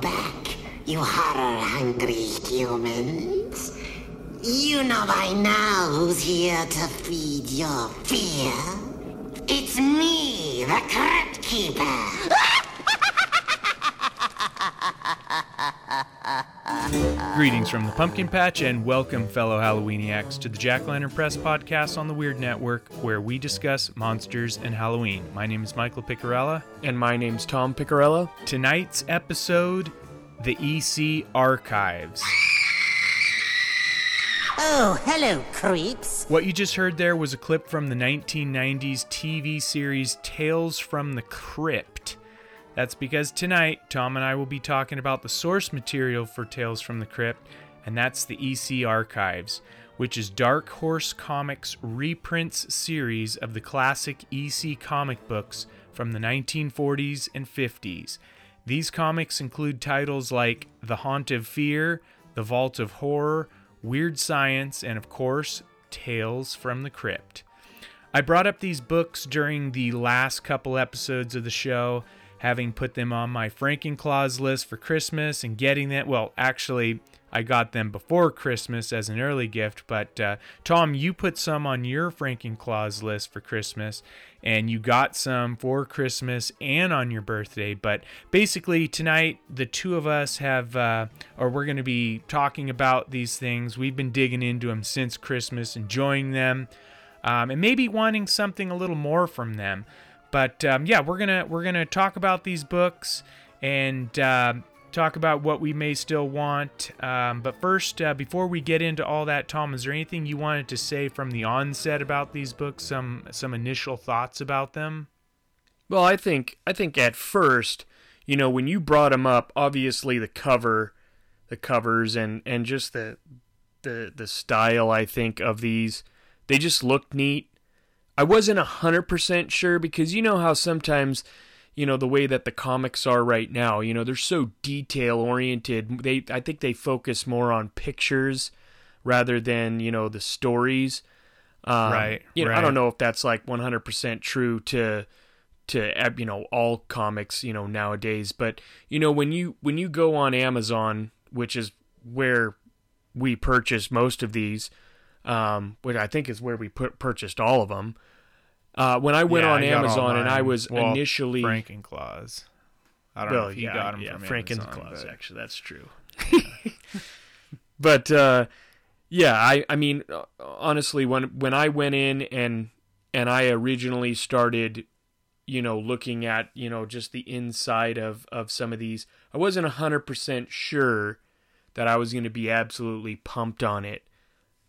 back, you horror-hungry humans. You know by now who's here to feed your fear. It's me, the Crypt Keeper. Greetings from the Pumpkin Patch and welcome, fellow Halloweeniacs, to the Jack Lantern Press podcast on the Weird Network, where we discuss monsters and Halloween. My name is Michael Picarella. And my name's Tom Picarella. Tonight's episode The EC Archives. Oh, hello, creeps. What you just heard there was a clip from the 1990s TV series Tales from the Crypt. That's because tonight, Tom and I will be talking about the source material for Tales from the Crypt, and that's the EC Archives, which is Dark Horse Comics' reprints series of the classic EC comic books from the 1940s and 50s. These comics include titles like The Haunt of Fear, The Vault of Horror, Weird Science, and of course, Tales from the Crypt. I brought up these books during the last couple episodes of the show, having put them on my Frankenclaws list for Christmas and getting that. Well, actually, I got them before Christmas as an early gift, but uh, Tom, you put some on your Frankenclaws list for Christmas, and you got some for Christmas and on your birthday. But basically, tonight, the two of us have, uh, or we're going to be talking about these things. We've been digging into them since Christmas, enjoying them, um, and maybe wanting something a little more from them. But um, yeah, we're gonna we're gonna talk about these books and uh, talk about what we may still want. Um, but first, uh, before we get into all that, Tom, is there anything you wanted to say from the onset about these books? Some some initial thoughts about them? Well, I think I think at first, you know, when you brought them up, obviously the cover, the covers, and and just the the the style, I think of these, they just looked neat. I wasn't a hundred percent sure because you know how sometimes, you know, the way that the comics are right now, you know, they're so detail oriented. They I think they focus more on pictures rather than you know the stories. Um, Right, You know, I don't know if that's like one hundred percent true to to you know all comics you know nowadays but you know when you when you go on Amazon which is where we purchase most of these um which I think is where we put purchased all of them uh when I went Yeah, on I Amazon and I was Well, initially Frankenclaws. I don't know well, if you yeah, got them yeah, from but- actually that's true. But uh yeah I I mean uh, honestly when when I went in and and I originally started you know looking at you know just the inside of of some of these I wasn't a hundred percent sure that I was going to be absolutely pumped on it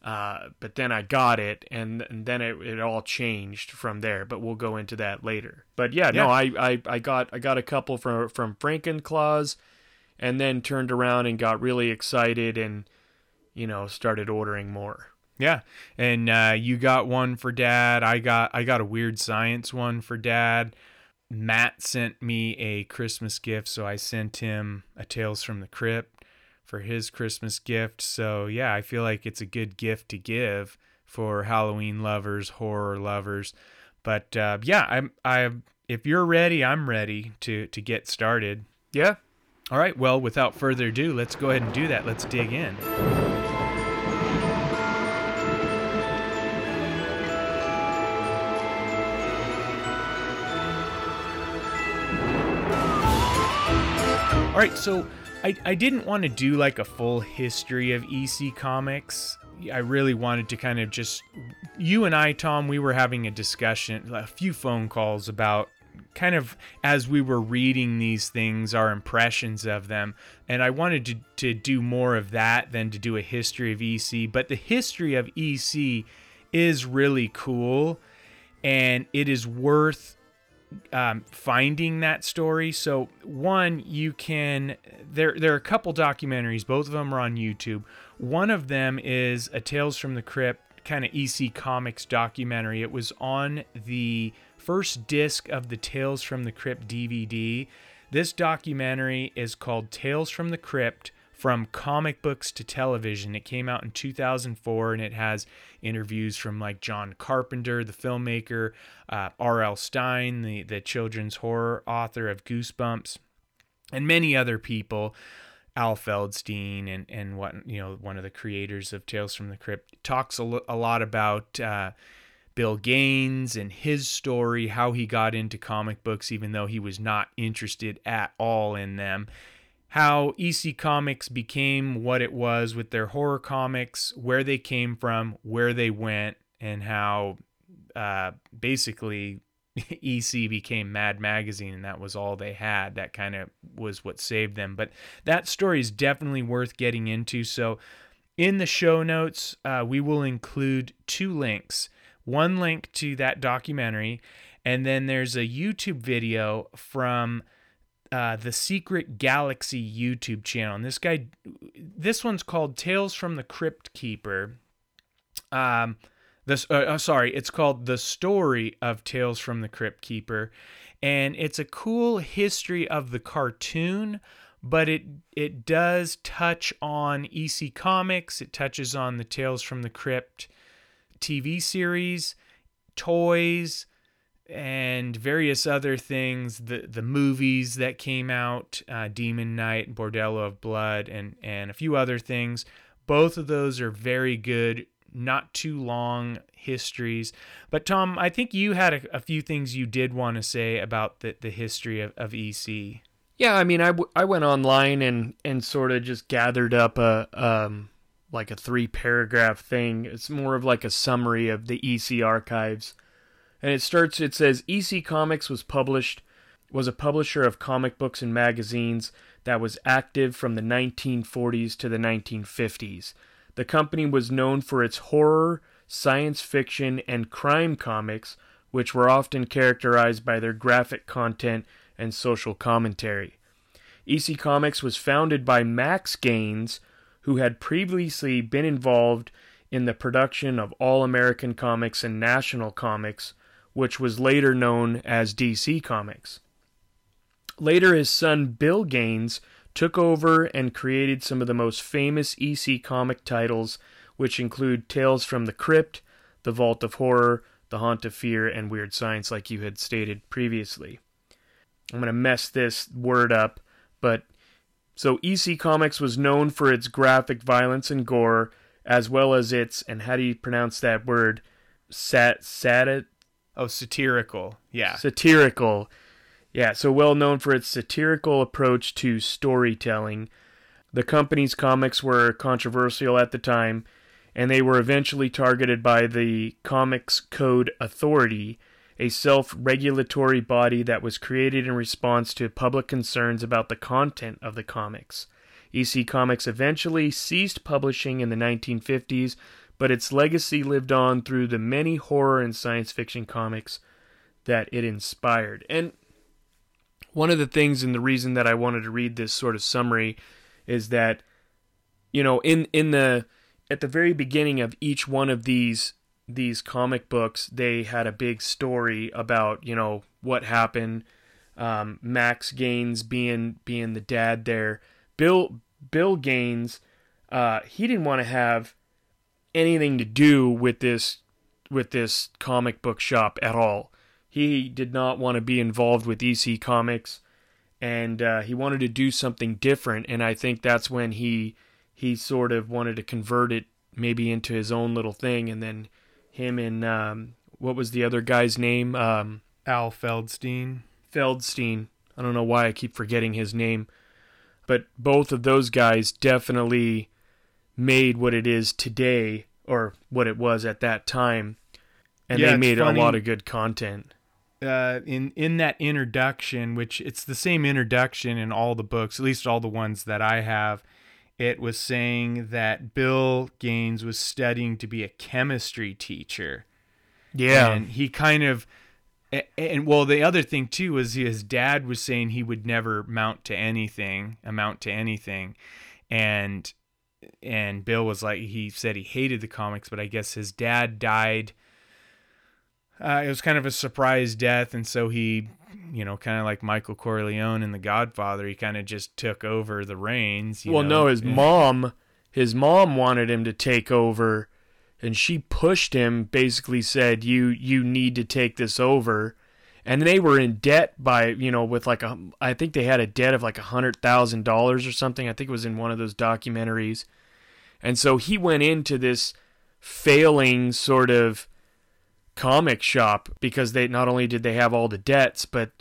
uh, but then I got it, and, and then it, it all changed from there. But we'll go into that later. But yeah, no, I, I, I got I got a couple from from Frankenclaws, and then turned around and got really excited and you know started ordering more. Yeah, and uh, you got one for Dad. I got I got a weird science one for Dad. Matt sent me a Christmas gift, so I sent him a Tales from the Crypt for his Christmas gift. So yeah, I feel like it's a good gift to give for Halloween lovers, horror lovers. But uh, yeah, I'm I if you're ready, I'm ready to to get started. Yeah, All right, well, without further ado, let's go ahead and do that. Let's dig in. All right, so I, I didn't want to do like a full history of EC Comics. I really wanted to kind of just you and I, Tom, we were having a discussion, a few phone calls about kind of as we were reading these things, our impressions of them. And I wanted to, to do more of that than to do a history of EC. But the history of EC is really cool and it is worth um, finding that story. So one, you can there there are a couple documentaries. Both of them are on YouTube. One of them is a Tales from the Crypt kind of EC Comics documentary. It was on the first disc of the Tales from the Crypt DVD. This documentary is called Tales from the Crypt from comic books to television. It came out in 2004 and it has interviews from like John Carpenter, the filmmaker, uh, R.L. Stine, the, the children's horror author of Goosebumps. and many other people. Al Feldstein and and what you know one of the creators of Tales from the Crypt talks a, lo- a lot about uh, Bill Gaines and his story, how he got into comic books, even though he was not interested at all in them. How EC Comics became what it was with their horror comics, where they came from, where they went, and how uh, basically EC became Mad Magazine and that was all they had. That kind of was what saved them. But that story is definitely worth getting into. So, in the show notes, uh, we will include two links one link to that documentary, and then there's a YouTube video from uh, the Secret Galaxy YouTube channel. And this guy, this one's called Tales from the Crypt Keeper. Um, this, uh, uh, sorry, it's called The Story of Tales from the Crypt Keeper, and it's a cool history of the cartoon. But it it does touch on EC Comics. It touches on the Tales from the Crypt TV series, toys, and various other things. The the movies that came out, uh, Demon Knight, Bordello of Blood, and and a few other things. Both of those are very good, not too long histories. But Tom, I think you had a, a few things you did want to say about the the history of, of EC. Yeah, I mean, I, w- I went online and and sort of just gathered up a um like a three paragraph thing. It's more of like a summary of the EC archives. And it starts it says EC Comics was published was a publisher of comic books and magazines that was active from the 1940s to the 1950s. The company was known for its horror, science fiction, and crime comics, which were often characterized by their graphic content and social commentary. EC Comics was founded by Max Gaines, who had previously been involved in the production of All American Comics and National Comics, which was later known as DC Comics. Later, his son Bill Gaines took over and created some of the most famous EC comic titles, which include Tales from the Crypt, The Vault of Horror, The Haunt of Fear, and Weird Science, like you had stated previously. I'm going to mess this word up, but so EC Comics was known for its graphic violence and gore, as well as its and how do you pronounce that word? Sat sat Oh, satirical. Yeah. Satirical. Yeah, so well known for its satirical approach to storytelling. The company's comics were controversial at the time, and they were eventually targeted by the Comics Code Authority, a self regulatory body that was created in response to public concerns about the content of the comics. EC Comics eventually ceased publishing in the 1950s, but its legacy lived on through the many horror and science fiction comics that it inspired. And one of the things and the reason that I wanted to read this sort of summary is that you know in in the at the very beginning of each one of these these comic books they had a big story about you know what happened um, Max Gaines being being the dad there Bill Bill Gaines uh, he didn't want to have anything to do with this with this comic book shop at all. He did not want to be involved with EC Comics, and uh, he wanted to do something different. And I think that's when he he sort of wanted to convert it maybe into his own little thing. And then him and um, what was the other guy's name? Um, Al Feldstein. Feldstein. I don't know why I keep forgetting his name, but both of those guys definitely made what it is today or what it was at that time and Yeah, they made funny. a lot of good content uh, in in that introduction, which it's the same introduction in all the books, at least all the ones that I have. It was saying that Bill Gaines was studying to be a chemistry teacher, yeah and he kind of, and well, the other thing too was his dad was saying he would never mount to anything, amount to anything, and and Bill was like he said he hated the comics, but I guess his dad died. Uh, it was kind of a surprise death, and so he, you know, kind of like Michael Corleone in The Godfather, he kind of just took over the reins. you well know? no his mom his mom wanted him to take over and she pushed him basically said you you need to take this over and they were in debt by you know with like a I think they had a debt of like a hundred thousand dollars or something. I think it was in one of those documentaries, and so he went into this failing sort of comic shop because they not only did they have all the debts, but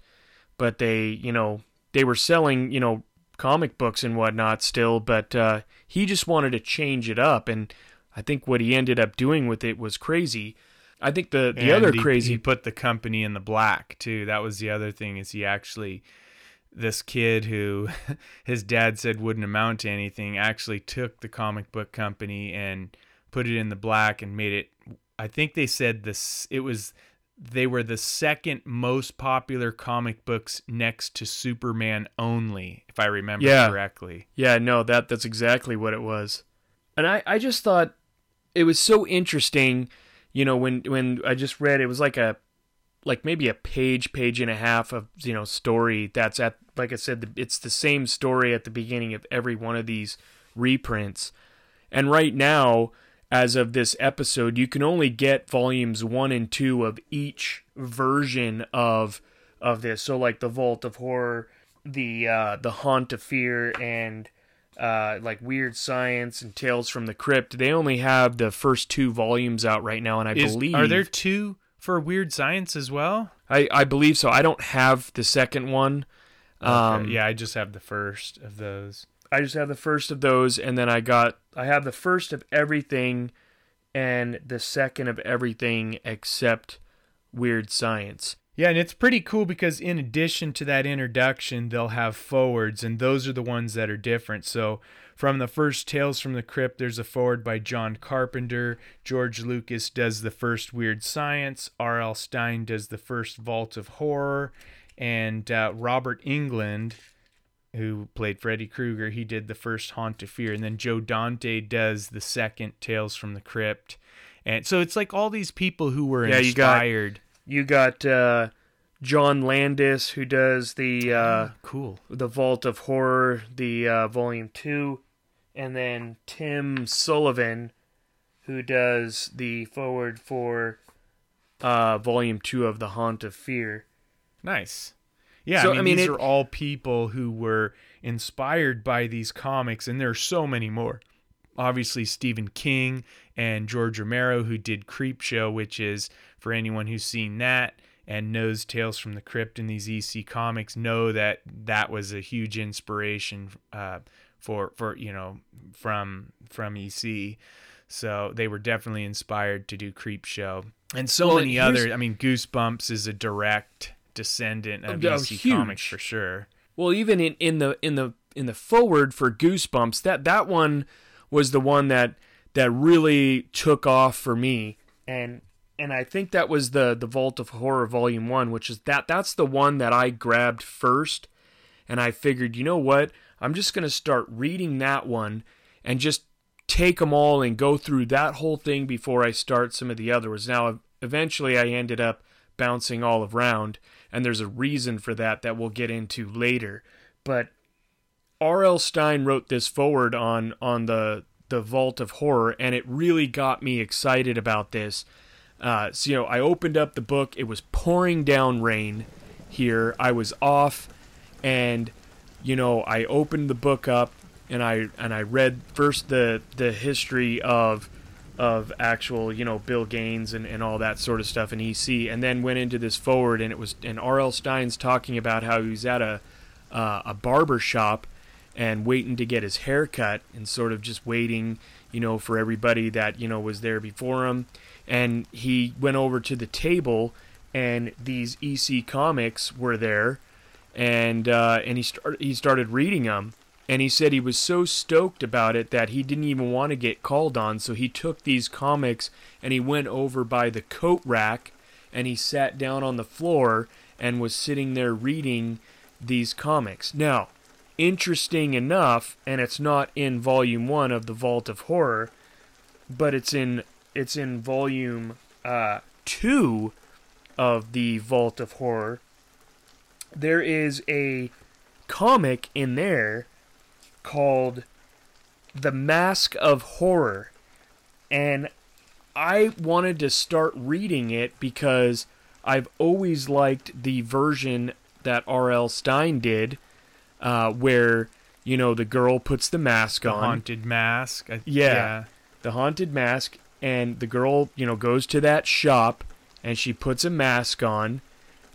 but they you know they were selling you know comic books and whatnot still, but uh, he just wanted to change it up, and I think what he ended up doing with it was crazy. I think the the And other he, crazy he put the company in the black too. That was the other thing is he actually this kid who his dad said wouldn't amount to anything actually took the comic book company and put it in the black and made it I think they said this it was they were the second most popular comic books next to Superman only if I remember Yeah. correctly. Yeah, no, that that's exactly what it was. And I, I just thought it was so interesting, you know, when when I just read it was like a like maybe a page, page and a half of, you know, story that's at like I said, it's the same story at the beginning of every one of these reprints. And right now, as of this episode, you can only get volumes 1 and 2 of each version of of this. So like the Vault of Horror, the uh the Haunt of Fear and uh, like Weird Science and Tales from the Crypt. They only have the first two volumes out right now, and I Is, believe are there two for Weird Science as well? I, I believe so. I don't have the second one. Um, Okay, yeah, I just have the first of those. I just have the first of those, and then I got I have the first of everything, and the second of everything except Weird Science. Yeah, and it's pretty cool because in addition to that introduction, they'll have forwards, and those are the ones that are different. So, from the first Tales from the Crypt, there's a forward by John Carpenter. George Lucas does the first Weird Science. R.L. Stine does the first Vault of Horror. And uh, Robert Englund, who played Freddy Krueger, he did the first Haunt of Fear. And then Joe Dante does the second Tales from the Crypt. And so it's like all these people who were Yeah, you got- inspired. You got uh, John Landis who does the uh, cool. the Vault of Horror, the uh, Volume Two, and then Tim Sullivan, who does the forward for uh, Volume Two of the Haunt of Fear. Nice. Yeah, So, I mean, I mean, these it- are all people who were inspired by these comics, and there are so many more. Obviously, Stephen King and George Romero, who did Creep Show, which is for anyone who's seen that and knows Tales from the Crypt in these EC comics, know that that was a huge inspiration uh, for for you know from from EC. So they were definitely inspired to do Creep Show, and so Well, many other. I mean, Goosebumps is a direct descendant of Oh, EC huge. comics for sure. Well, even in, in the in the in the forward for Goosebumps, that that one was the one that that really took off for me, and and I think that was the the Vault of Horror Volume One, which is that that's the one that I grabbed first, and I figured, you know what, I'm just gonna start reading that one, and just take them all and go through that whole thing before I start some of the other ones. Now, eventually, I ended up bouncing all around, and there's a reason for that that we'll get into later. But R.L. Stine wrote this forward on on the the Vault of Horror, and it really got me excited about this. Uh, so you know, I opened up the book. It was pouring down rain here. I was off, and you know, I opened the book up and I and I read first the the history of of actual you know Bill Gaines and, and all that sort of stuff in EC, and then went into this forward, and it was and R.L. Stine's talking about how he was at a uh, a barber shop and waiting to get his hair cut and sort of just waiting you know for everybody that you know was there before him and he went over to the table and these EC comics were there and uh, and he started he started reading them and he said he was so stoked about it that he didn't even want to get called on so he took these comics and he went over by the coat rack and he sat down on the floor and was sitting there reading these comics. Now interesting enough and it's not in volume 1 of the Vault of Horror but it's in it's in volume uh, 2 of the Vault of Horror there is a comic in there called The Mask of Horror. And I wanted to start reading it because I've always liked the version that R.L. Stine did, uh, where you know the girl puts the mask on. The on, haunted mask. I, Yeah. the haunted mask, and the girl you know goes to that shop and she puts a mask on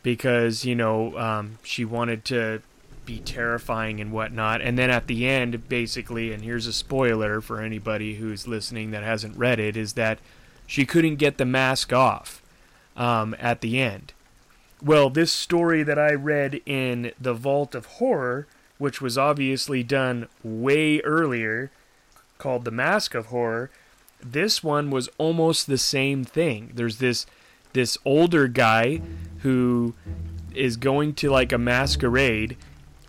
because you know um, she wanted to be terrifying and whatnot. And then at the end, basically, and here's a spoiler for anybody who's listening that hasn't read it, is that she couldn't get the mask off um, at the end. Well, this story that I read in The Vault of Horror, which was obviously done way earlier, called The Mask of Horror, this one was almost the same thing. There's this this older guy who is going to like a masquerade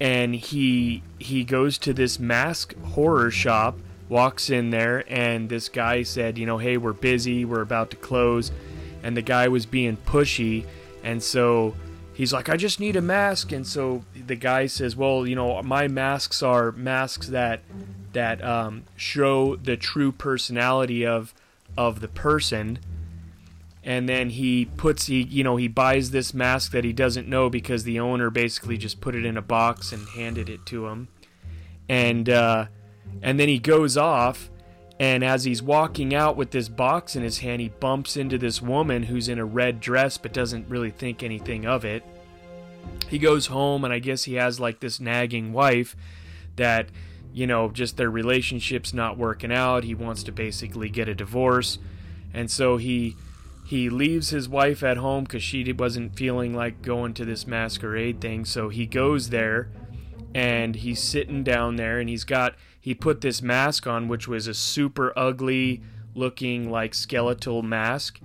and he he goes to this mask horror shop walks in there and this guy said you know hey we're busy we're about to close and the guy was being pushy and so he's like i just need a mask and so the guy says well you know my masks are masks that that um, show the true personality of of the person. And then he puts he you know he buys this mask that he doesn't know because the owner basically just put it in a box and handed it to him. And uh, and then he goes off and as he's walking out with this box in his hand he bumps into this woman who's in a red dress but doesn't really think anything of it. He goes home and i guess he has like this nagging wife that you know just their relationship's not working out. He wants to basically get a divorce. And so he he leaves his wife at home because she wasn't feeling like going to this masquerade thing. So he goes there and he's sitting down there and he's got he put this mask on which was a super ugly looking like skeletal mask.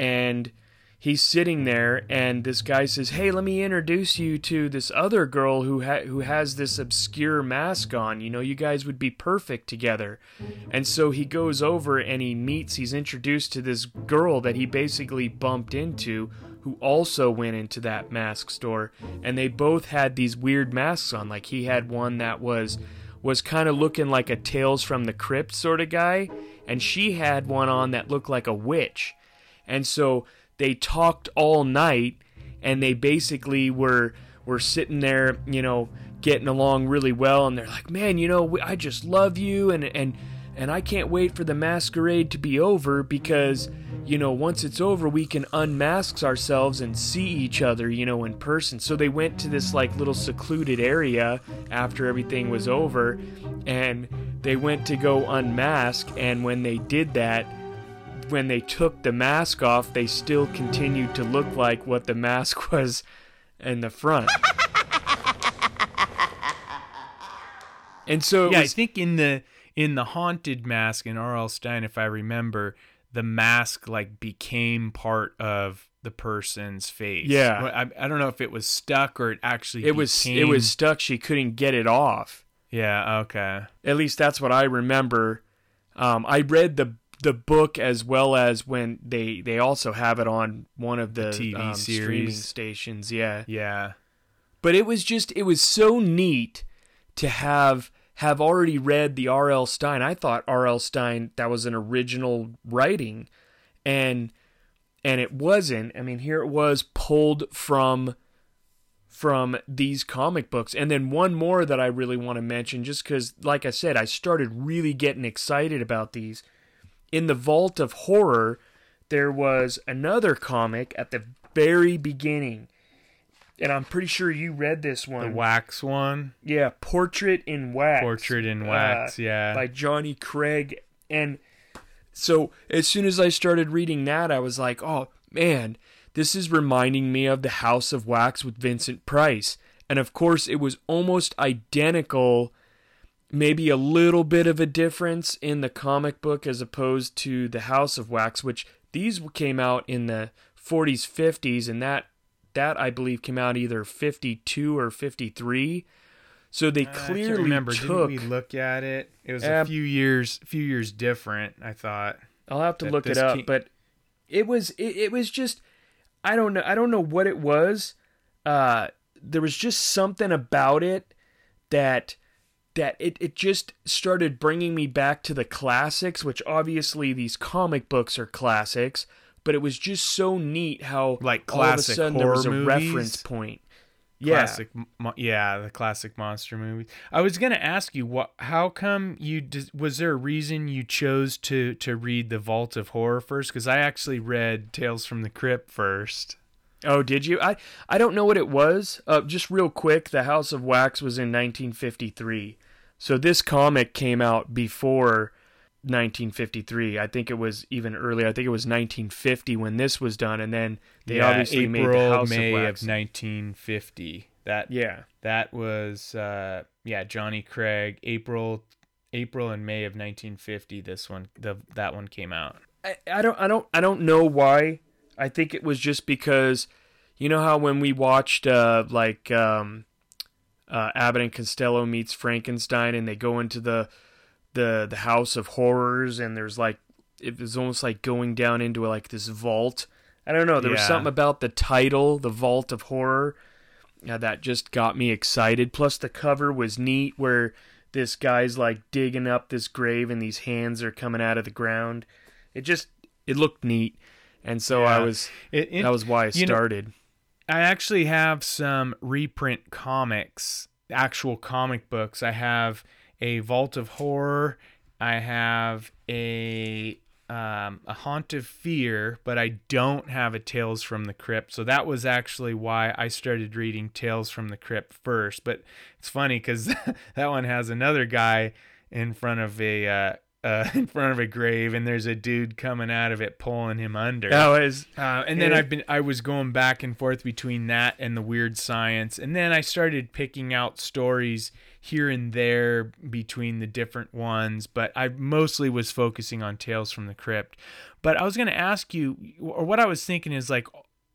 And he's sitting there and this guy says hey let me introduce you to this other girl who ha- who has this obscure mask on. You know you guys would be perfect together. And so he goes over and he meets he's introduced to this girl that he basically bumped into who also went into that mask store. And they both had these weird masks on. Like he had one that was was kind of looking like a tales from the crypt sort of guy and she had one on that looked like a witch. And so they talked all night and they basically were were sitting there you know getting along really well and they're like man you know i just love you and and and i can't wait for the masquerade to be over because you know once it's over we can unmask ourselves and see each other you know in person. So they went to this like little secluded area after everything was over and they went to go unmask and when they did that when they took the mask off, they still continued to look like what the mask was in the front. and so Yeah, I think in the in the haunted mask in R.L. Stine, if I remember, the mask like became part of the person's face. Yeah. I, I don't know if it was stuck or it actually it was it was stuck. She couldn't get it off. yeah okay At least that's what I remember. Um, I read the the book as well as when they they also have it on one of the, TV um, streaming series. stations. Yeah. yeah but it was just it was so neat to have have already read the R.L. Stine. I thought R.L. Stine that was an original writing and and it wasn't. I mean, here it was pulled from from these comic books. And then one more that I really want to mention just cuz like I said, I started really getting excited about these. In the Vault of Horror, there was another comic at the very beginning and I'm pretty sure you read this one. the wax one Yeah, Portrait in Wax. portrait in uh, wax yeah By Johnny Craig. And so as soon as I started reading that, I was like, oh man, this is reminding me of The House of Wax with Vincent Price. And of course, it was almost identical, maybe a little bit of a difference in the comic book as opposed to The House of Wax, which these came out in the 40s, 50s, and that that I believe came out either 52 or 53. So they Uh, I clearly remember took. didn't we look at it it was Uh, a few years few years different i thought I'll have to look it up, came- but it was it, it was just I don't know I don't know what it was. Uh, there was just something about it that that it, it just started bringing me back to the classics, which obviously these comic books are classics, but it was just so neat how Like all of a classic sudden there was a horror reference point. Yeah, classic yeah the classic monster movies i was going to ask you what how come you was there a reason you chose to to read the vault of horror first because i actually read tales from the crypt first Oh, did you? I I don't know what it was. Uh, just real quick, The House of Wax was in 1953, so this comic came out before 1953. I think it was even earlier. I think it was 1950 when this was done, and then they Yeah, obviously April, made The House May of of, 1950. That yeah, that was uh, yeah Johnny Craig. April April and May of 1950. This one the that one came out. I, I don't I don't I don't know why. I think it was just because you know how when we watched uh like um uh Abbott and Costello meets Frankenstein and they go into the the the house of horrors and there's like it was almost like going down into like this vault. I don't know, there was something about the title, the Vault of Horror, yeah, that just got me excited. Plus the cover was neat where this guy's like digging up this grave and these hands are coming out of the ground. It just it looked neat. And so I was It, it- that was why I you know- started. I actually have some reprint comics, actual comic books. I have a Vault of Horror. I have a um, a Haunt of Fear, but I don't have a Tales from the Crypt. So that was actually why I started reading Tales from the Crypt first. But it's funny because that one has another guy in front of a uh, uh, in front of a grave, and there's a dude coming out of it pulling him under. That was Uh, and then Yeah. I've been I was going back and forth between that and the weird science, and then I started picking out stories here and there between the different ones, but I mostly was focusing on Tales from the Crypt. But I was going to ask you, or what I was thinking is like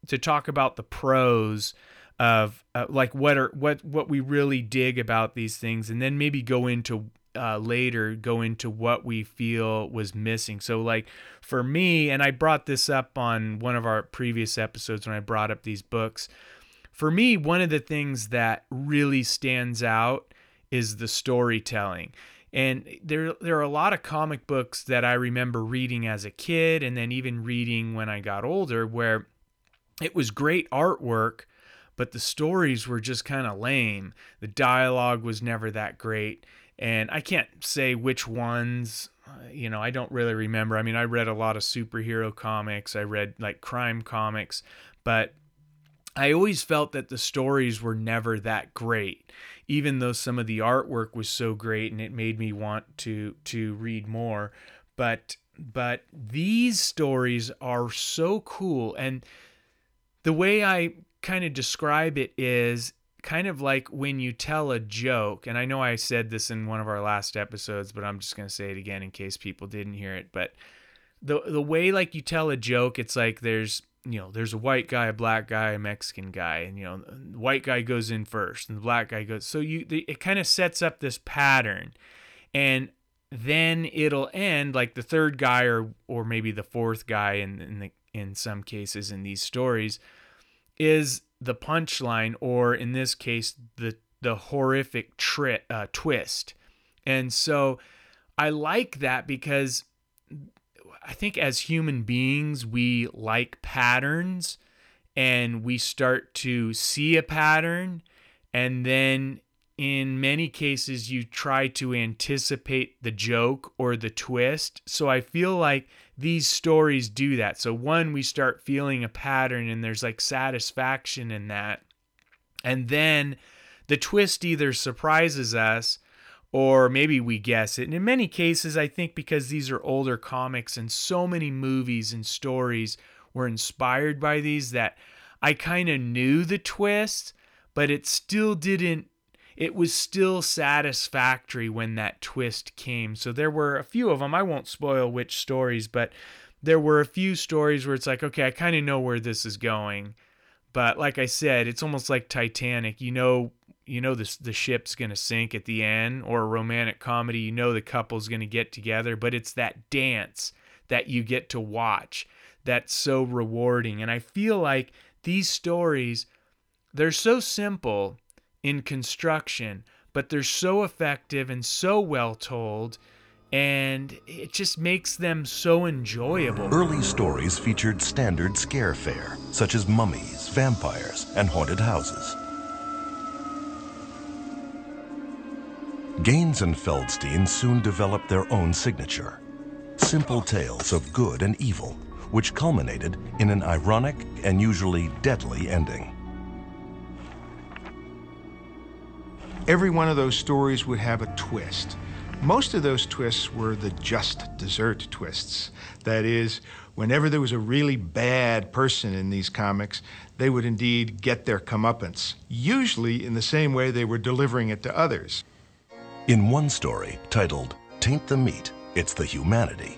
to talk about the pros of uh, like what are what what we really dig about these things, and then maybe go into uh, later go into what we feel was missing. So, like for me, and I brought this up on one of our previous episodes when I brought up these books. For me, one of the things that really stands out is the storytelling. And there, there are a lot of comic books that I remember reading as a kid, and then even reading when I got older, where it was great artwork, but the stories were just kind of lame. The dialogue was never that great. And I can't say which ones, uh, you know, I don't really remember. I mean, I read a lot of superhero comics, I read like crime comics, but I always felt that the stories were never that great, even though some of the artwork was so great and it made me want to to read more. But but these stories are so cool and the way I kind of describe it is kind of like when you tell a joke, and I know I said this in one of our last episodes, but I'm just going to say it again in case people didn't hear it. But the the way like you tell a joke, it's like there's you know there's a white guy, a black guy, a Mexican guy, and you know the white guy goes in first, and the black guy goes. So you it kind of sets up this pattern, and then it'll end like the third guy or or maybe the fourth guy in in the in some cases in these stories is the punchline or in this case the the horrific tri- uh, twist. And so i like that because i think as human beings we like patterns and we start to see a pattern and then in many cases you try to anticipate the joke or the twist. So i feel like these stories do that. So one we start feeling a pattern and there's like satisfaction in that. And then the twist either surprises us or maybe we guess it. And in many cases i think because these are older comics and so many movies and stories were inspired by these that i kind of knew the twist but it still didn't it was still satisfactory when that twist came. So there were a few of them. I won't spoil which stories, but there were a few stories where it's like, okay, I kind of know where this is going. But like I said, it's almost like Titanic. You know, you know the the ship's going to sink at the end or a romantic comedy, you know the couple's going to get together, but it's that dance that you get to watch that's so rewarding. And I feel like these stories they're so simple in construction, but they're so effective and so well told. and it just makes them so enjoyable. Early stories featured standard scare fare, such as mummies, vampires, and haunted houses. Gaines and Feldstein soon developed their own signature simple tales of good and evil, which culminated in an ironic and usually deadly ending. Every one of those stories would have a twist. Most of those twists were the just dessert twists. That is, whenever there was a really bad person in these comics, they would indeed get their comeuppance, usually in the same way they were delivering it to others. In one story, titled Taint the Meat, It's the Humanity,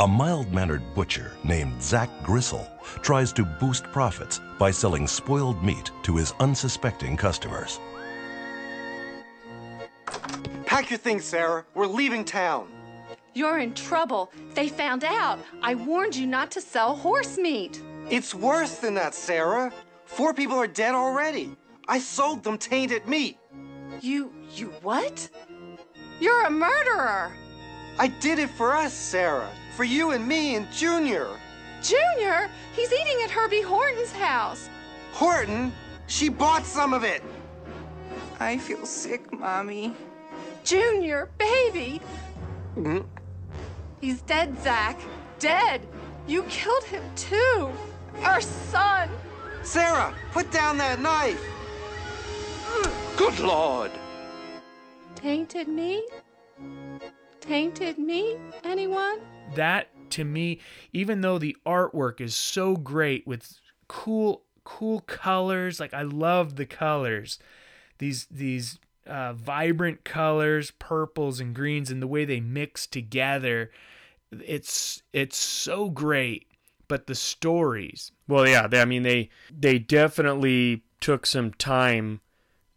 a mild mannered butcher named Zack Gristle tries to boost profits by selling spoiled meat to his unsuspecting customers. Pack your things, Sarah. We're leaving town. You're in trouble. They found out. I warned you not to sell horse meat. It's worse than that, Sarah. Four people are dead already. I sold them tainted meat. You, you what? You're a murderer. I did it for us, Sarah. For you and me and Junior. Junior? He's eating at Herbie Horton's house. Horton? She bought some of it. I feel sick, Mommy. Junior, baby. Hmm? He's dead, Zach. Dead. You killed him too. Our son. Sarah, put down that knife. Good Lord. Tainted me? Tainted me? Anyone? that to me even though the artwork is so great with cool cool colors like i love the colors these these uh, vibrant colors purples and greens and the way they mix together it's it's so great. But the stories. Well, yeah, they, I mean they they definitely took some time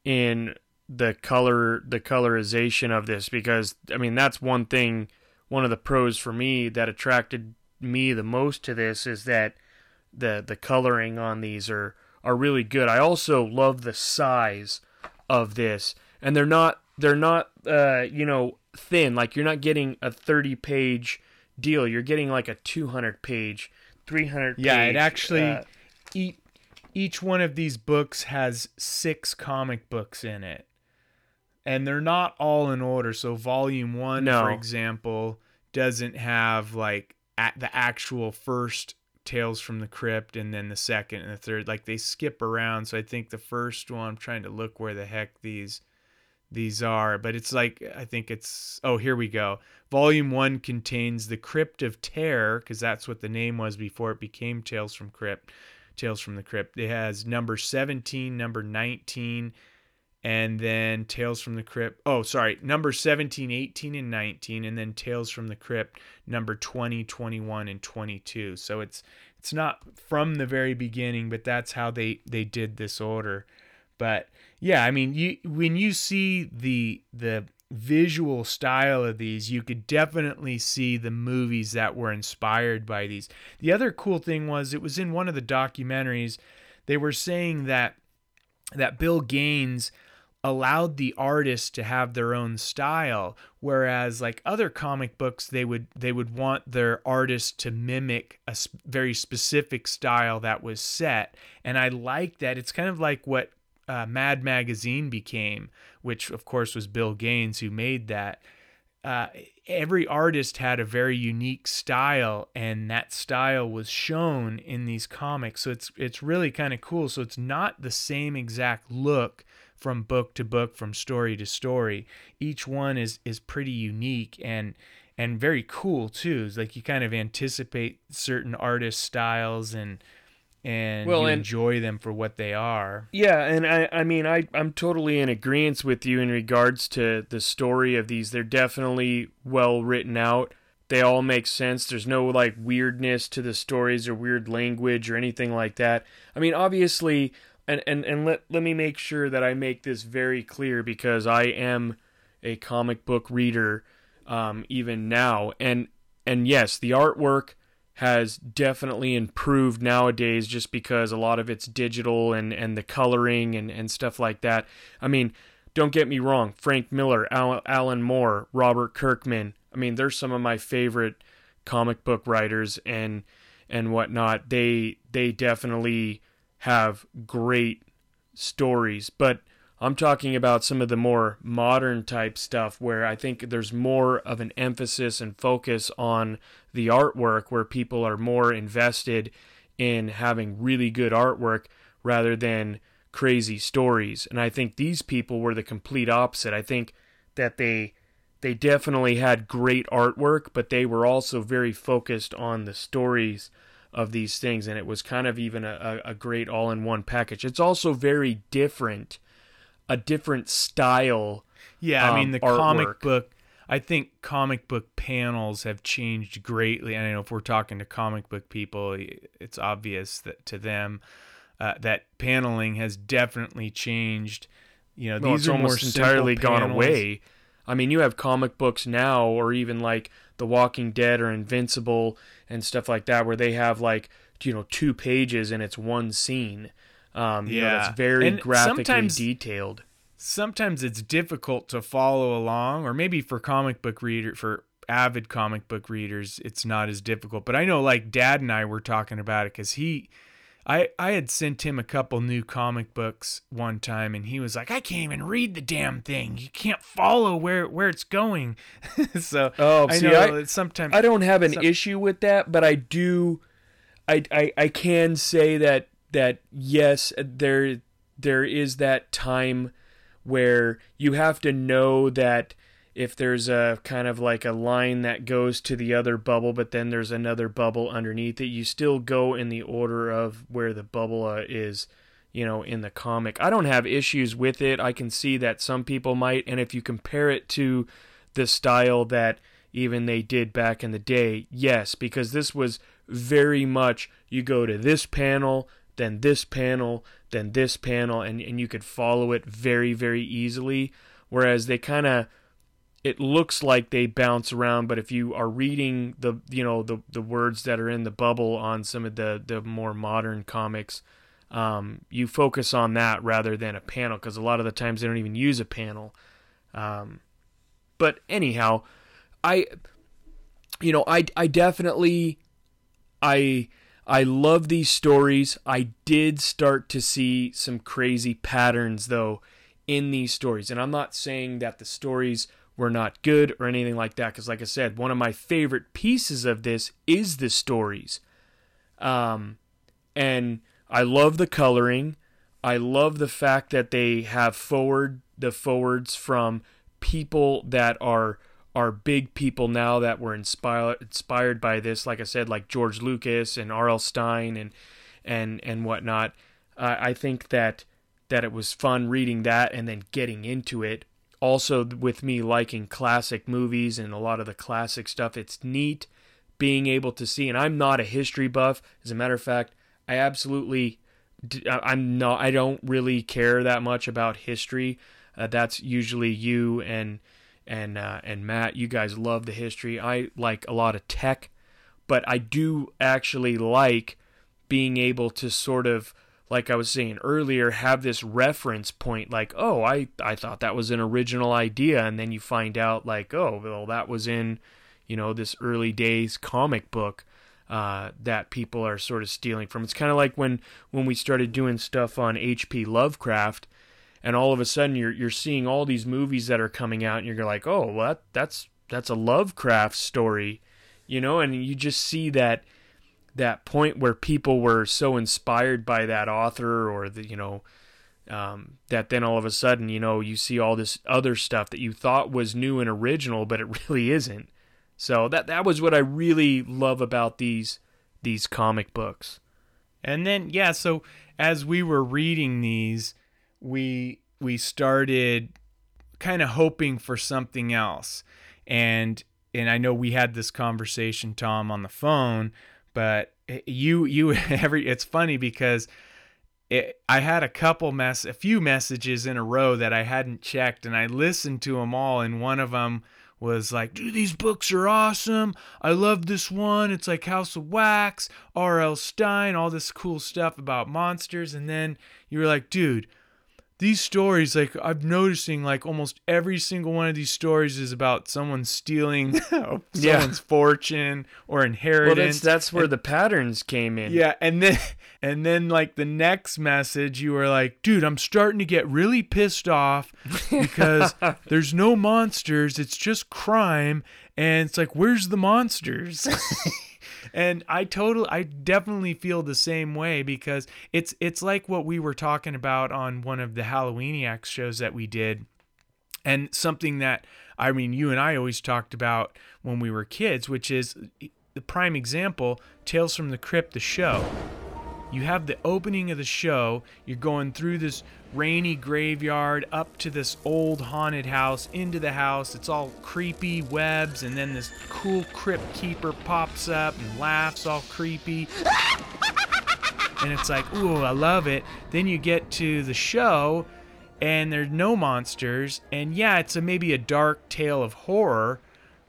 in the color the colorization of this because I mean that's one thing one of the pros for me that attracted me the most to this is that the the coloring on these are are really good. I also love the size of this and they're not they're not uh you know thin like you're not getting a 30 page deal. You're getting like a 200 page 300. Page, yeah it actually uh, each, each one of these books has six comic books in it and they're not all in order so volume one No. for example doesn't have like at the actual first tales from the crypt and then the second and the third like they skip around so i think the first one i'm trying to look where the heck these these are but it's like i think it's oh here we go. Volume one contains the crypt of terror because that's what the name was before it became tales from crypt tales from the crypt. It has number 17 number 19 and then tales from the crypt oh sorry number 17 18 and 19 and then tales from the crypt number 20 21 and 22 so it's it's not from the very beginning but that's how they they did this order. But yeah i mean you when you see the the visual style of these you could definitely see the movies that were inspired by these. The other cool thing was it was in one of the documentaries they were saying that that bill gaines allowed the artists to have their own style whereas like other comic books they would they would want their artists to mimic a very specific style that was set. And i like that. It's kind of like what uh, mad magazine became which of course was bill gaines who made that. Uh, every artist had a very unique style and that style was shown in these comics. So it's it's really kind of cool. So it's not the same exact look from book to book from story to story. Each one is is pretty unique and and very cool too. It's like you kind of anticipate certain artist styles and and Well, and- enjoy them for what they are Yeah, and I, I mean, I, I'm totally in agreement with you in regards to the story of these. They're definitely well written out. They all make sense. There's no like weirdness to the stories or weird language or anything like that. I mean, obviously, and, and, and let, let me make sure that I make this very clear because I am a comic book reader um, even now. And, and yes, the artwork has definitely improved nowadays just because a lot of it's digital and, and the coloring and, and stuff like that. I mean, don't get me wrong, Frank Miller, Al- Alan Moore, Robert Kirkman. I mean, they're some of my favorite comic book writers and and whatnot. They they definitely have great stories, but I'm talking about some of the more modern type stuff where I think there's more of an emphasis and focus on the artwork where people are more invested in having really good artwork rather than crazy stories. And I think these people were the complete opposite. I think that they they definitely had great artwork, but they were also very focused on the stories of these things, and it was kind of even a, a great all in one package. It's also very different, a different style. Yeah, I mean, the um, comic book, I think comic book panels have changed greatly. And I know if we're talking to comic book people, it's obvious that to them uh, that paneling has definitely changed. You know, No, these are almost entirely gone panels. away. I mean, you have comic books now, or even like The Walking Dead or Invincible and stuff like that, where they have like you know two pages and it's one scene. Um, you know, Yeah. that's very graphic And graphically detailed. Sometimes it's difficult to follow along or maybe for comic book reader for avid comic book readers it's not as difficult but i know like dad and i were talking about it because he I, I had sent him a couple new comic books one time and he was like i can't even read the damn thing you can't follow where where it's going so Oh, i know I- sometimes I don't have an some- issue with that, but I do. I, I I can say that that yes, there there is that time where you have to know that if there's a kind of like a line that goes to the other bubble, but then there's another bubble underneath it, you still go in the order of where the bubble uh, is, you know, in the comic. I don't have issues with it. I can see that some people might, and if you compare it to the style that even they did back in the day, yes, because this was very much you go to this panel, then this panel, then this panel, and, and you could follow it very, very easily. Whereas they kind of it looks like they bounce around, but if you are reading the you know the the words that are in the bubble on some of the the more modern comics, um, you focus on that rather than a panel because a lot of the times they don't even use a panel. Um, but anyhow, I you know I I definitely I I love these stories. I did start to see some crazy patterns though in these stories. And I'm not saying that the stories were not good or anything like that cuz like I said, one of my favorite pieces of this is the stories. Um and I love the coloring. I love the fact that they have forward the forwards from people that are are big people now that were inspired inspired by this. Like I said, like George Lucas and R.L. Stine and and and whatnot. Uh, I think that that it was fun reading that and then getting into it. Also, with me liking classic movies and a lot of the classic stuff, it's neat being able to see. And I'm not a history buff. As a matter of fact, I absolutely I'm not. I don't really care that much about history. Uh, that's usually you and and uh, and Matt. You guys love the history. I like a lot of tech, but I do actually like being able to sort of like I was saying earlier, have this reference point like, oh, I, I thought that was an original idea, and then you find out like, oh, well, that was in, you know, this early days comic book uh, that people are sort of stealing from. It's kind of like when when we started doing stuff on H.P. Lovecraft, and all of a sudden you're you're seeing all these movies that are coming out, and you're like, oh, well, that, that's that's a Lovecraft story, you know, and you just see that that point where people were so inspired by that author or the you know um, that then all of a sudden you know you see all this other stuff that you thought was new and original but it really isn't. So that that was what i really love about these these comic books. And then yeah, so as we were reading these, we we started kind of hoping for something else. And and I know we had this conversation Tom on the phone, but you you every it's funny because it, I had a couple mess a few messages in a row that I hadn't checked and I listened to them all and one of them was like, dude, these books are awesome. I love this one. It's like House of Wax, R.L. Stine, all this cool stuff about monsters. And then you were like, dude, these stories like i'm noticing like almost every single one of these stories is about someone stealing someone's Yeah. fortune or Well, inheritance that's that's where the patterns came in. yeah and then and then like the next message you were like dude i'm starting to get really pissed off because there's no monsters it's just crime and it's like where's the monsters and i totally i definitely feel the same way because it's it's like what we were talking about on one of the halloweeniacs shows that we did and something that I mean you and I always talked about when we were kids, which is the prime example, Tales from the Crypt the show. You have the opening of the show, you're going through this rainy graveyard up to this old haunted house, into the house, it's all creepy webs and then this cool crypt keeper pops up and laughs all creepy. And it's like, ooh, I love it. Then you get to the show, and there's no monsters, and yeah, it's a maybe a dark tale of horror,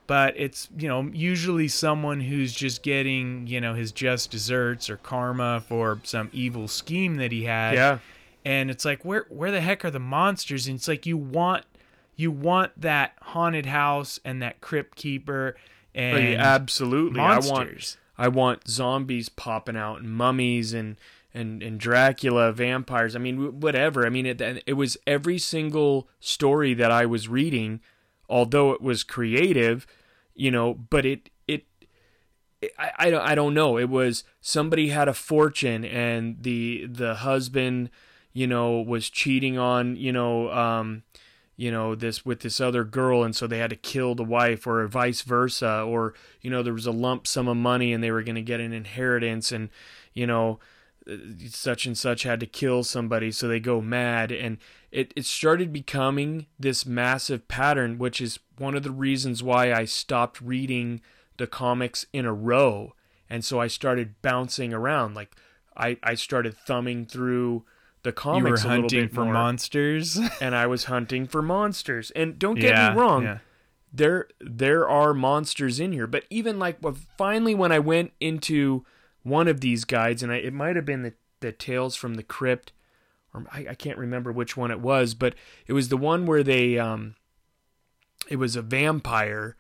but it's you know usually someone who's just getting you know his just desserts or karma for some evil scheme that he had. Yeah. and it's like where where the heck are the monsters? And it's like you want you want that haunted house and that crypt keeper oh, and Oh, yeah, absolutely. I want. I want zombies popping out and mummies and and and Dracula, vampires. I mean, whatever. I mean, it it was every single story that I was reading, although it was creative, you know, but it it. I, I don't I don't know. It was somebody had a fortune and the the husband, you know, was cheating on you know um, you know this with this other girl and so they had to kill the wife or vice versa or you know there was a lump sum of money and they were going to get an inheritance and you know uh, such and such had to kill somebody so they go mad and it, it started becoming this massive pattern which is one of the reasons why i stopped reading the comics in a row and so i started bouncing around like i, I started thumbing through the You comics were a little hunting bit for more monsters. and I was hunting for monsters. And don't get Yeah, me wrong, yeah. there there are monsters in here. But even like well, finally when I went into one of these guides, and I, it might have been the the Tales from the Crypt, or I, I can't remember which one it was, but it was the one where they um, it was a vampire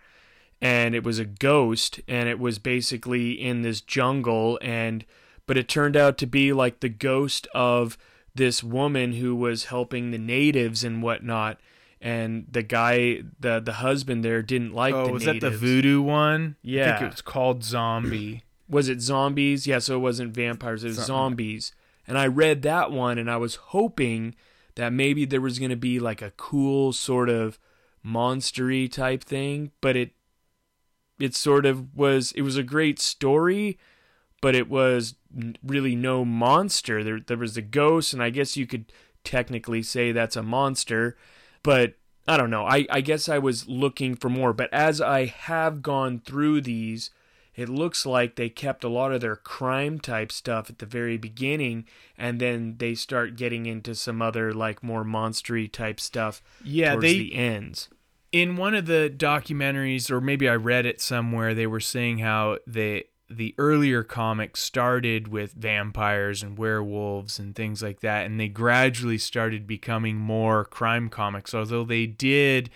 and it was a ghost and it was basically in this jungle and but it turned out to be like the ghost of this woman who was helping the natives and whatnot. And the guy the the husband there didn't like oh, the was that the voodoo one? yeah I think it was called Zombie. was it zombies? Yeah so it wasn't vampires it was zombies and i read that one and i was hoping that maybe there was going to be like a cool sort of monstery type thing but it it sort of was it was a great story but it was really no monster. There there was a ghost and i guess you could technically say that's a monster but i don't know. I i guess i was looking for more but as i have gone through these it looks like they kept a lot of their crime type stuff at the very beginning and then they start getting into some other like more monstery type stuff Yeah, towards they- the ends. In one of the documentaries or maybe I read it somewhere they were saying how the the earlier comics started with vampires and werewolves and things like that and they gradually started becoming more crime comics although they did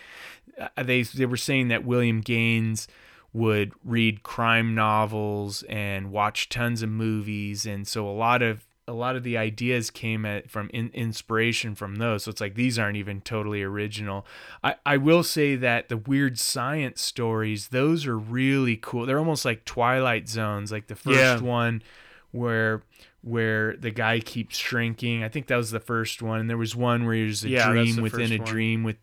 uh, they they were saying that William Gaines would read crime novels and watch tons of movies. And so a lot of a lot of the ideas came at, from in, inspiration from those. So it's like these aren't even totally original. I, I will say that the weird science stories those are really cool. They're almost like twilight zones like the first Yeah. one where where the guy keeps shrinking. I think that was the first one. And there was one where there's a Yeah, dream within a one. dream with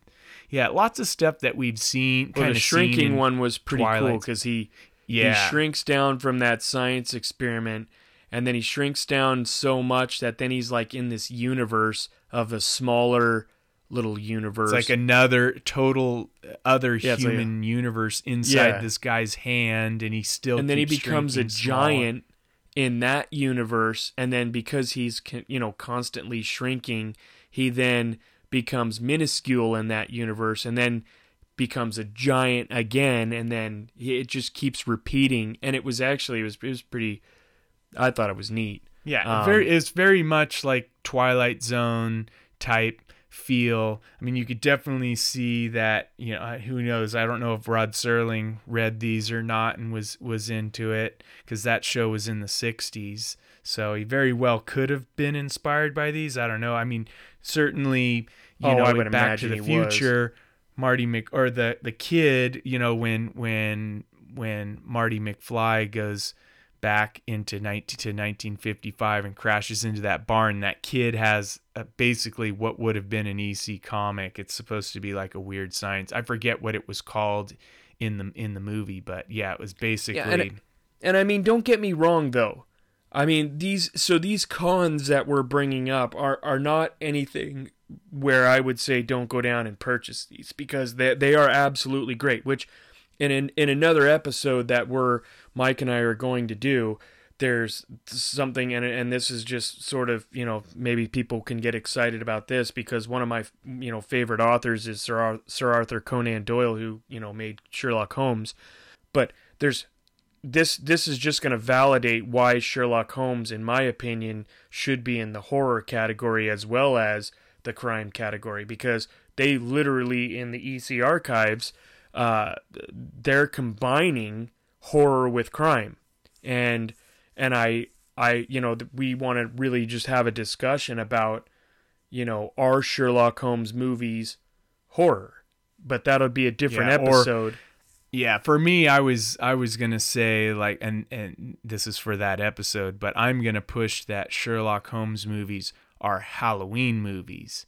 yeah lots of stuff that we've seen well, the of shrinking one was pretty cool because he Yeah. he shrinks down from that science experiment and then he shrinks down so much that then he's like in this universe of a smaller little universe It's like another total uh, other Yeah, it's like human universe inside Yeah. this guy's hand, and he still and then he becomes a shrinking smaller. giant in that universe and then because he's you know constantly shrinking he then becomes minuscule in that universe and then becomes a giant again and then it just keeps repeating and it was actually it was it was pretty I thought it was neat Yeah, Um, very. It's very much like Twilight Zone type feel. I mean, you could definitely see that. You know, who knows? I don't know if Rod Serling read these or not and was was into it because that show was in the '60s. So he very well could have been inspired by these. I don't know. I mean, certainly, you Oh, know, I would Back to the he was. Future, Marty Mc or the the kid, you know, when when when Marty McFly goes back into 19 to 1955 and crashes into that barn, that kid has uh basically what would have been an EC comic. It's supposed to be like a weird science. I forget what it was called in the in the movie, but yeah, it was basically and, and I mean, don't get me wrong though. I mean, these so these cons that we're bringing up are are not anything where I would say don't go down and purchase these because they they are absolutely great. Which in in, in another episode that we're Mike and I are going to do, there's something and and this is just sort of you know maybe people can get excited about this because one of my you know favorite authors is Sir Ar- Sir Arthur Conan Doyle who you know made Sherlock Holmes, but there's this this is just going to validate why Sherlock Holmes, in my opinion, should be in the horror category as well as the crime category because they literally in the EC archives, uh, they're combining horror with crime, and and I I you know we want to really just have a discussion about you know are Sherlock Holmes movies horror, but that'll be a different Yeah, or- episode. Yeah, for me, I was I was gonna say like, and and this is for that episode, but I'm gonna push that Sherlock Holmes movies are Halloween movies,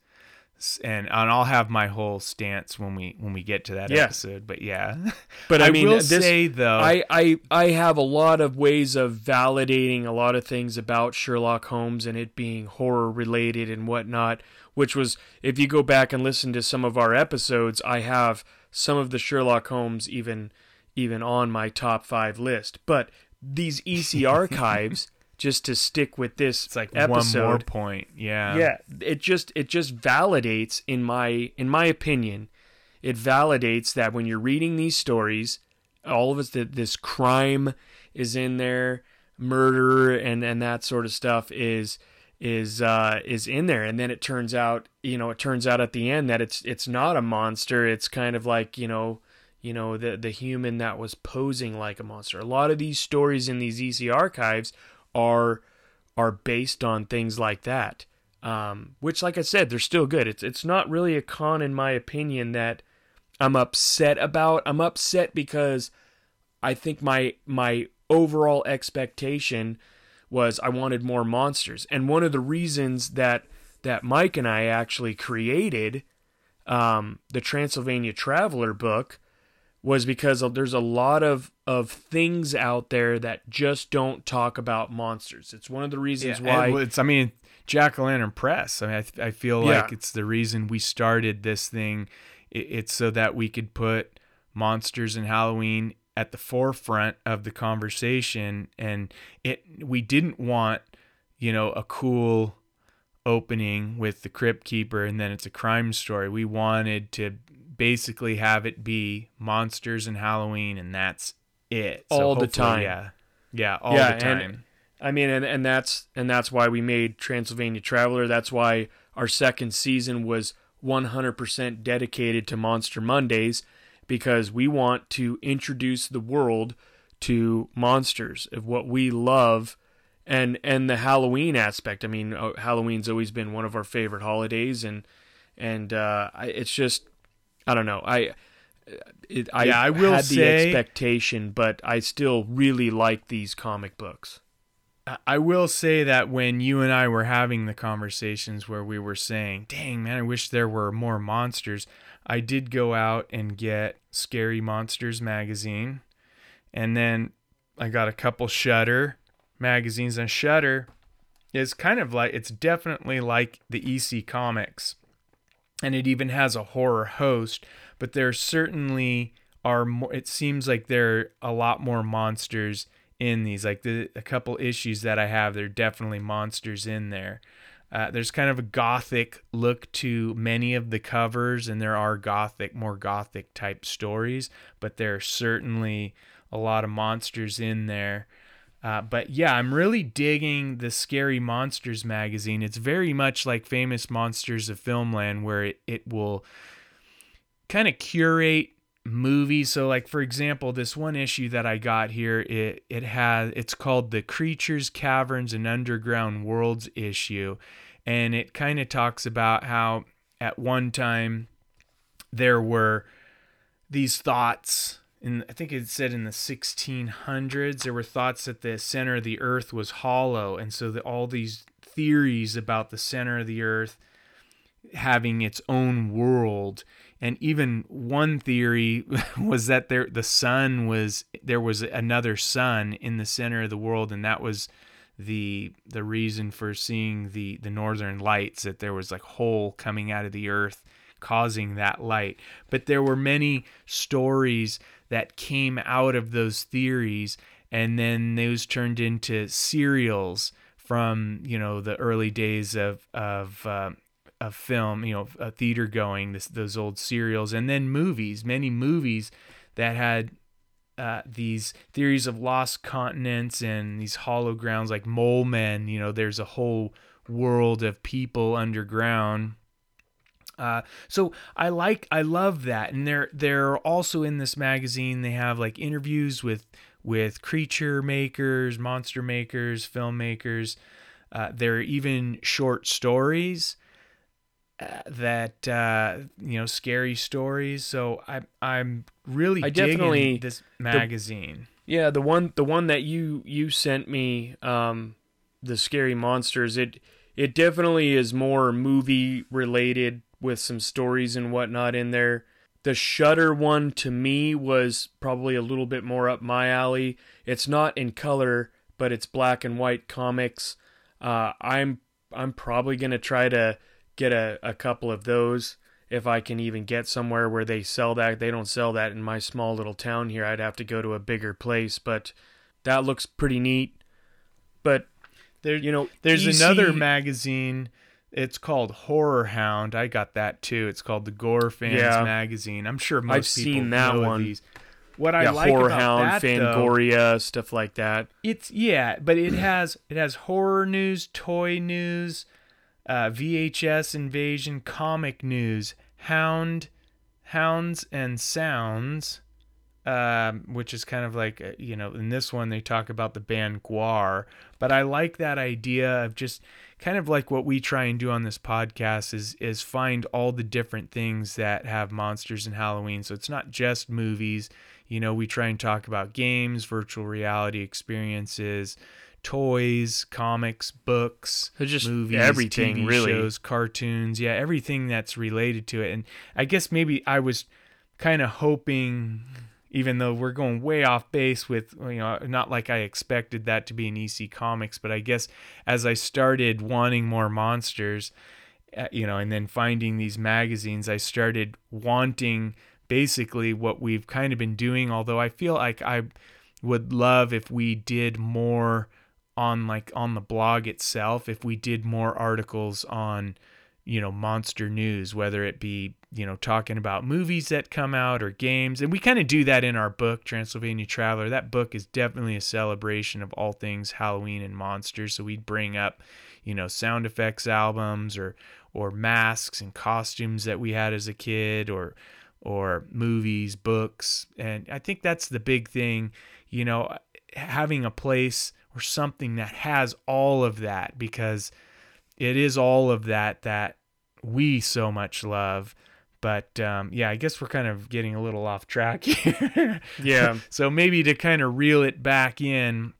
and and I'll have my whole stance when we when we get to that Yeah. episode. But yeah, But I, mean, will this, say though, I, I I have a lot of ways of validating a lot of things about Sherlock Holmes and it being horror related and whatnot. Which was, if you go back and listen to some of our episodes, I have some of the Sherlock Holmes even even on my top five list. But these EC archives, just to stick with this it's like episode, one more point. Yeah, yeah it just it just validates in my in my opinion it validates that when you're reading these stories all of us that this crime is in there murder and and that sort of stuff is is uh is in there. And then it turns out you know it turns out at the end that it's it's not a monster. It's kind of like you know you know the the human that was posing like a monster. A lot of these stories in these EC archives are are based on things like that. Um, which, like I said, they're still good. It's it's not really a con in my opinion that I'm upset about. I'm upset because I think my my overall expectation was I wanted more monsters, and one of the reasons that that Mike and I actually created um, the Transylvania Traveler book was because of- there's a lot of of things out there that just don't talk about monsters. It's one of the reasons Yeah, why it's I mean Jack O' Lantern Press. I mean, I, th- I feel Yeah. like it's the reason we started this thing. It, it's so that we could put monsters and Halloween at the forefront of the conversation, and it we didn't want you know a cool opening with the crypt keeper and then it's a crime story. We wanted to basically have it be monsters and Halloween, and that's it All the time. Yeah, yeah, all Yeah, the time. and- I mean, and, and that's and that's why we made Transylvania Traveler. That's why our second season was 100% dedicated to Monster Mondays because we want to introduce the world to monsters of what we love and and the Halloween aspect. I mean, uh, Halloween's always been one of our favorite holidays and and uh, it's just I don't know. I uh, it, I, Yeah, I will had the say- expectation, but I still really like these comic books. I will say that when you and I were having the conversations where we were saying, dang, man, I wish there were more monsters, I did go out and get Scary Monsters magazine. And then I got a couple Shutter magazines. And Shutter is kind of like, it's definitely like the EC Comics. And it even has a horror host, but there certainly are more, it seems like there are a lot more monsters in these. Like the a couple issues that I have, there are definitely monsters in there. Uh, there's kind of a gothic look to many of the covers, and there are gothic, more gothic type stories, but there are certainly a lot of monsters in there. Uh, but yeah, I'm really digging the Scary Monsters magazine. It's very much like Famous Monsters of Filmland, where it, it will kind of curate movies. So, like for example, this one issue that I got here, it it has it's called the Creatures, Caverns, and Underground Worlds issue, and it kind of talks about how at one time there were these thoughts in I think it said in the 1600s there were thoughts that the center of the earth was hollow. And so that all these theories about the center of the earth having its own world. And even one theory was that there the sun was there was another sun in the center of the world. And that was the the reason for seeing the the northern lights that there was like hole coming out of the earth causing that light. But there were many stories that came out of those theories and then those turned into serials from you know the early days of of uh, of film you know a theater going this, those old serials and then movies many movies that had uh, these theories of lost continents and these hollow grounds like mole men you know there's a whole world of people underground uh, so I like I love that, and they're they're also in this magazine. They have like interviews with with creature makers, monster makers, filmmakers. Uh, there are even short stories uh, that uh, you know, scary stories. So I I'm really I digging definitely- this magazine. Yeah, the one the one that you you sent me, um, the scary monsters. It it definitely is more movie related with some stories and whatnot in there. The Shutter one to me was probably a little bit more up my alley. It's not in color, but it's black and white comics. Uh, I'm I'm probably gonna try to get a, a couple of those if I can even get somewhere where they sell that. They don't sell that in my small little town here. I'd have to go to a bigger place, but that looks pretty neat. But There, you know, there's EC another magazine. It's called Horror Hound. I got that too. It's called the Gore Fans Yeah. magazine. I'm sure most I've people seen that know one. these. What I yeah, like Horror about Hound, that though, Fangoria, stuff like that. it's yeah, but it has it has horror news, toy news, uh, VHS invasion, comic news, Hound, Hounds and Sounds, um, which is kind of like uh, you know in this one they talk about the band Gwar, but I like that idea of just kind of like what we try and do on this podcast is is find all the different things that have monsters in Halloween. So it's not just movies. You know, we try and talk about games, virtual reality experiences, toys, comics, books, So just movies, everything, TV really. shows, cartoons, yeah, everything that's related to it. And I guess maybe I was kind of hoping, even though we're going way off base with, you know, not like I expected that to be an EC Comics, but I guess as I started wanting more monsters, uh, you know, and then finding these magazines, I started wanting basically what we've kind of been doing. Although I feel like I would love if we did more on like on the blog itself, if we did more articles on, you know, monster news, whether it be, you know, talking about movies that come out or games. And we kind of do that in our book, Transylvania Traveler. That book is definitely a celebration of all things Halloween and monsters. So we'd bring up, you know, sound effects albums or or masks and costumes that we had as a kid or or movies, books. And I think that's the big thing, you know, having a place or something that has all of that because it is all of that that we so much love. But um, yeah, I guess we're kind of getting a little off track here. Yeah. so maybe to kind of reel it back in,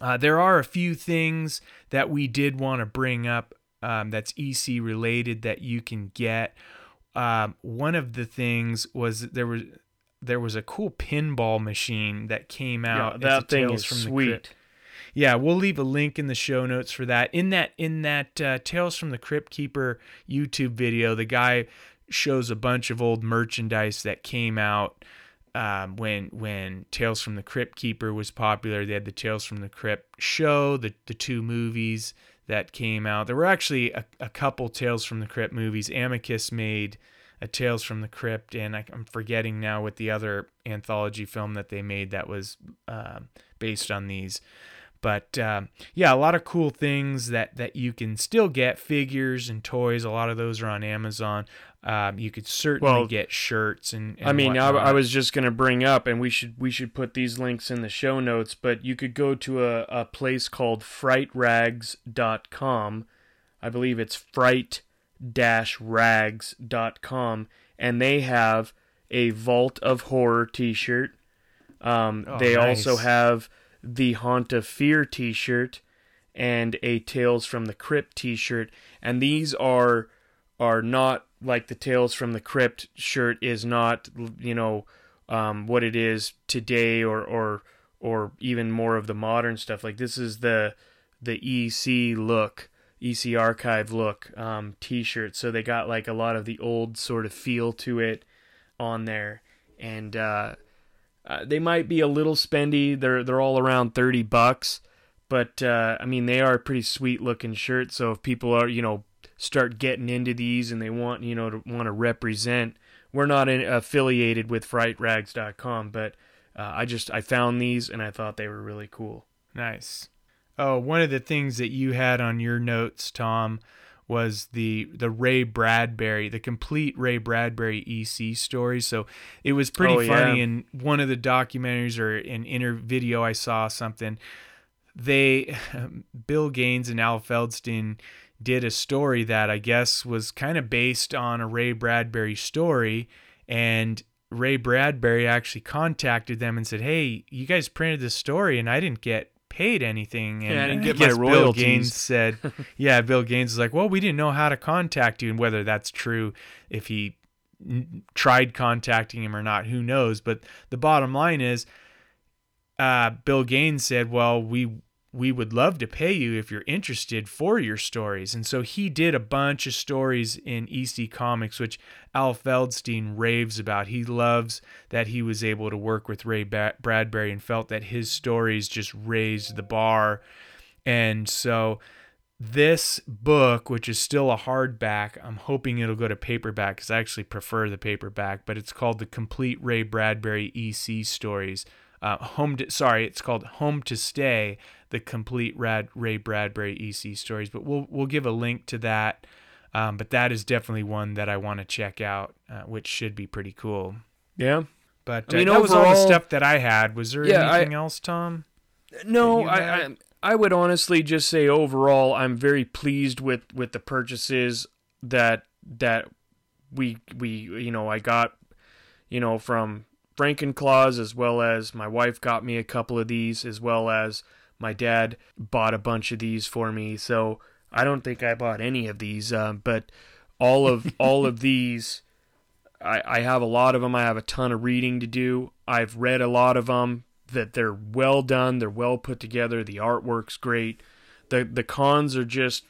uh, there are a few things that we did want to bring up um, that's EC related that you can get. Um, one of the things was there was there was a cool pinball machine that came out. A that thing is from the sweet. Crypt. Yeah, we'll leave a link in the show notes for that. In that in that uh, Tales from the Crypt Keeper YouTube video, the guy shows a bunch of old merchandise that came out um, when when Tales from the Crypt Keeper was popular. They had the Tales from the Crypt show, the the two movies that came out. There were actually a, a couple Tales from the Crypt movies. Amicus made a Tales from the Crypt, and I, I'm forgetting now what the other anthology film that they made that was um based on these. But um, yeah, a lot of cool things that that you can still get figures and toys. A lot of those are on Amazon. Um, you could certainly Well, get shirts and. and I mean, I. I was just gonna bring up, and we should we should put these links in the show notes. But you could go to a, a place called frightrags.com. I believe it's fright-rags.com, and they have a Vault of Horror T-shirt. Um, Oh, they nice. also have the Haunt of Fear T-shirt and a Tales from the Crypt T-shirt, and these are are not like the Tales from the Crypt shirt is not you know um, what it is today or or or even more of the modern stuff. Like this is the the EC look, EC archive look um, T-shirt. So they got like a lot of the old sort of feel to it on there, and uh, uh, they might be a little spendy. They're they're all around thirty bucks, but uh, I mean they are pretty sweet looking shirts. So if people are you know start getting into these and they want you know to want to represent, we're not in, affiliated with FrightRags.com, but uh, I just I found these and I thought they were really cool. Nice. Oh, one of the things that you had on your notes, Tom, was the the Ray Bradbury, the complete Ray Bradbury EC story. So it was pretty Oh, funny yeah. in one of the documentaries or an inner video I saw something. They Bill Gaines and Al Feldstein did a story that I guess was kind of based on a Ray Bradbury story and Ray Bradbury actually contacted them and said, "Hey, you guys printed this story and I didn't get paid anything." And Yeah, I didn't get my Bill royalties. Gaines said, "Yeah, Bill Gaines is like, well, we didn't know how to contact you, and whether that's true, if he n- tried contacting him or not, who knows?" But the bottom line is, uh, Bill Gaines said, "Well, we we would love to pay you if you're interested for your stories." And so he did a bunch of stories in EC Comics, which Al Feldstein raves about. He loves that he was able to work with Ray Bradbury and felt that his stories just raised the bar. And so this book, which is still a hardback, I'm hoping it'll go to paperback because I actually prefer the paperback, but it's called the Complete Ray Bradbury EC Stories. Uh, home to, sorry, it's called Home to Stay, the Complete Rad, Ray Bradbury EC Stories. But we'll we'll give a link to that. Um, but that is definitely one that I want to check out, uh, which should be pretty cool. Yeah. But I uh, mean, that was all the stuff that I had. Was there Yeah, I- anything else, Tom? No, I. I I would honestly just say overall, I'm very pleased with with the purchases that that we we you know I got you know from Frankenclaws as well as my wife got me a couple of these as well as my dad bought a bunch of these for me. So I don't think I bought any of these, uh, but all of all of these. I, I have a lot of them. I have a ton of reading to do. I've read a lot of them. That they're well done. They're well put together. The artwork's great. the The cons are just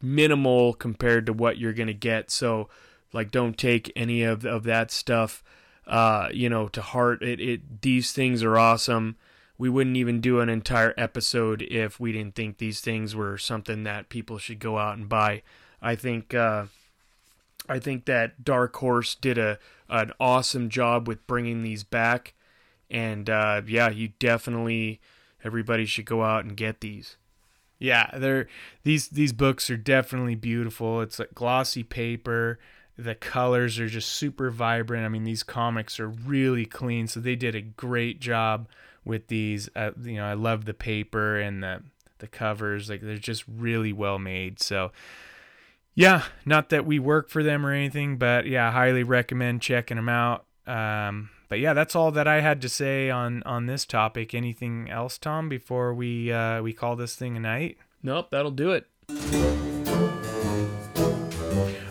minimal compared to what you're gonna get. So, like, don't take any of of that stuff, uh, you know, to heart. It it these things are awesome. We wouldn't even do an entire episode if we didn't think these things were something that people should go out and buy. I think. Uh, I think that Dark Horse did a an awesome job with bringing these back, and uh, yeah, you definitely everybody should go out and get these. Yeah, they're these these books are definitely beautiful. It's like glossy paper. The colors are just super vibrant. I mean, these comics are really clean, so they did a great job with these. Uh, you know, I love the paper and the the covers. Like they're just really well made. So, yeah, not that we work for them or anything, but yeah, I highly recommend checking them out. Um, but yeah, that's all that I had to say on on this topic. Anything else, Tom? Before we uh, we call this thing a night. Nope, that'll do it.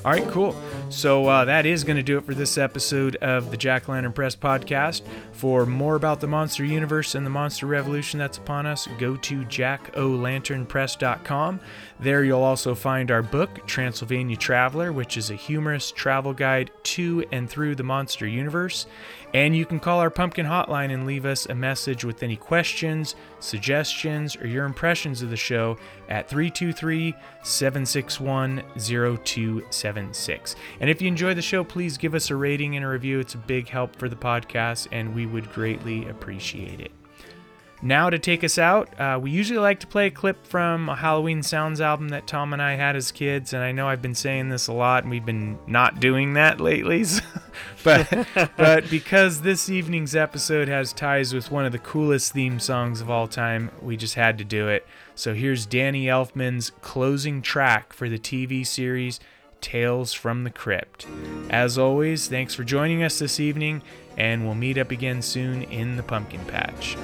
All right, cool. So uh, that is going to do it for this episode of the Jack Lantern Press podcast. For more about the Monster Universe and the Monster Revolution that's upon us, go to jackolanternpress.com. There you'll also find our book, Transylvania Traveler, which is a humorous travel guide to and through the Monster Universe. And you can call our pumpkin hotline and leave us a message with any questions, suggestions, or your impressions of the show at 323 761 0276. And if you enjoy the show, please give us a rating and a review. It's a big help for the podcast, and we would greatly appreciate it. Now, to take us out, uh, we usually like to play a clip from a Halloween Sounds album that Tom and I had as kids, and I know I've been saying this a lot, and we've been not doing that lately. but but because this evening's episode has ties with one of the coolest theme songs of all time, we just had to do it. So here's Danny Elfman's closing track for the TV series Tales from the Crypt. As always, thanks for joining us this evening, and we'll meet up again soon in the pumpkin patch.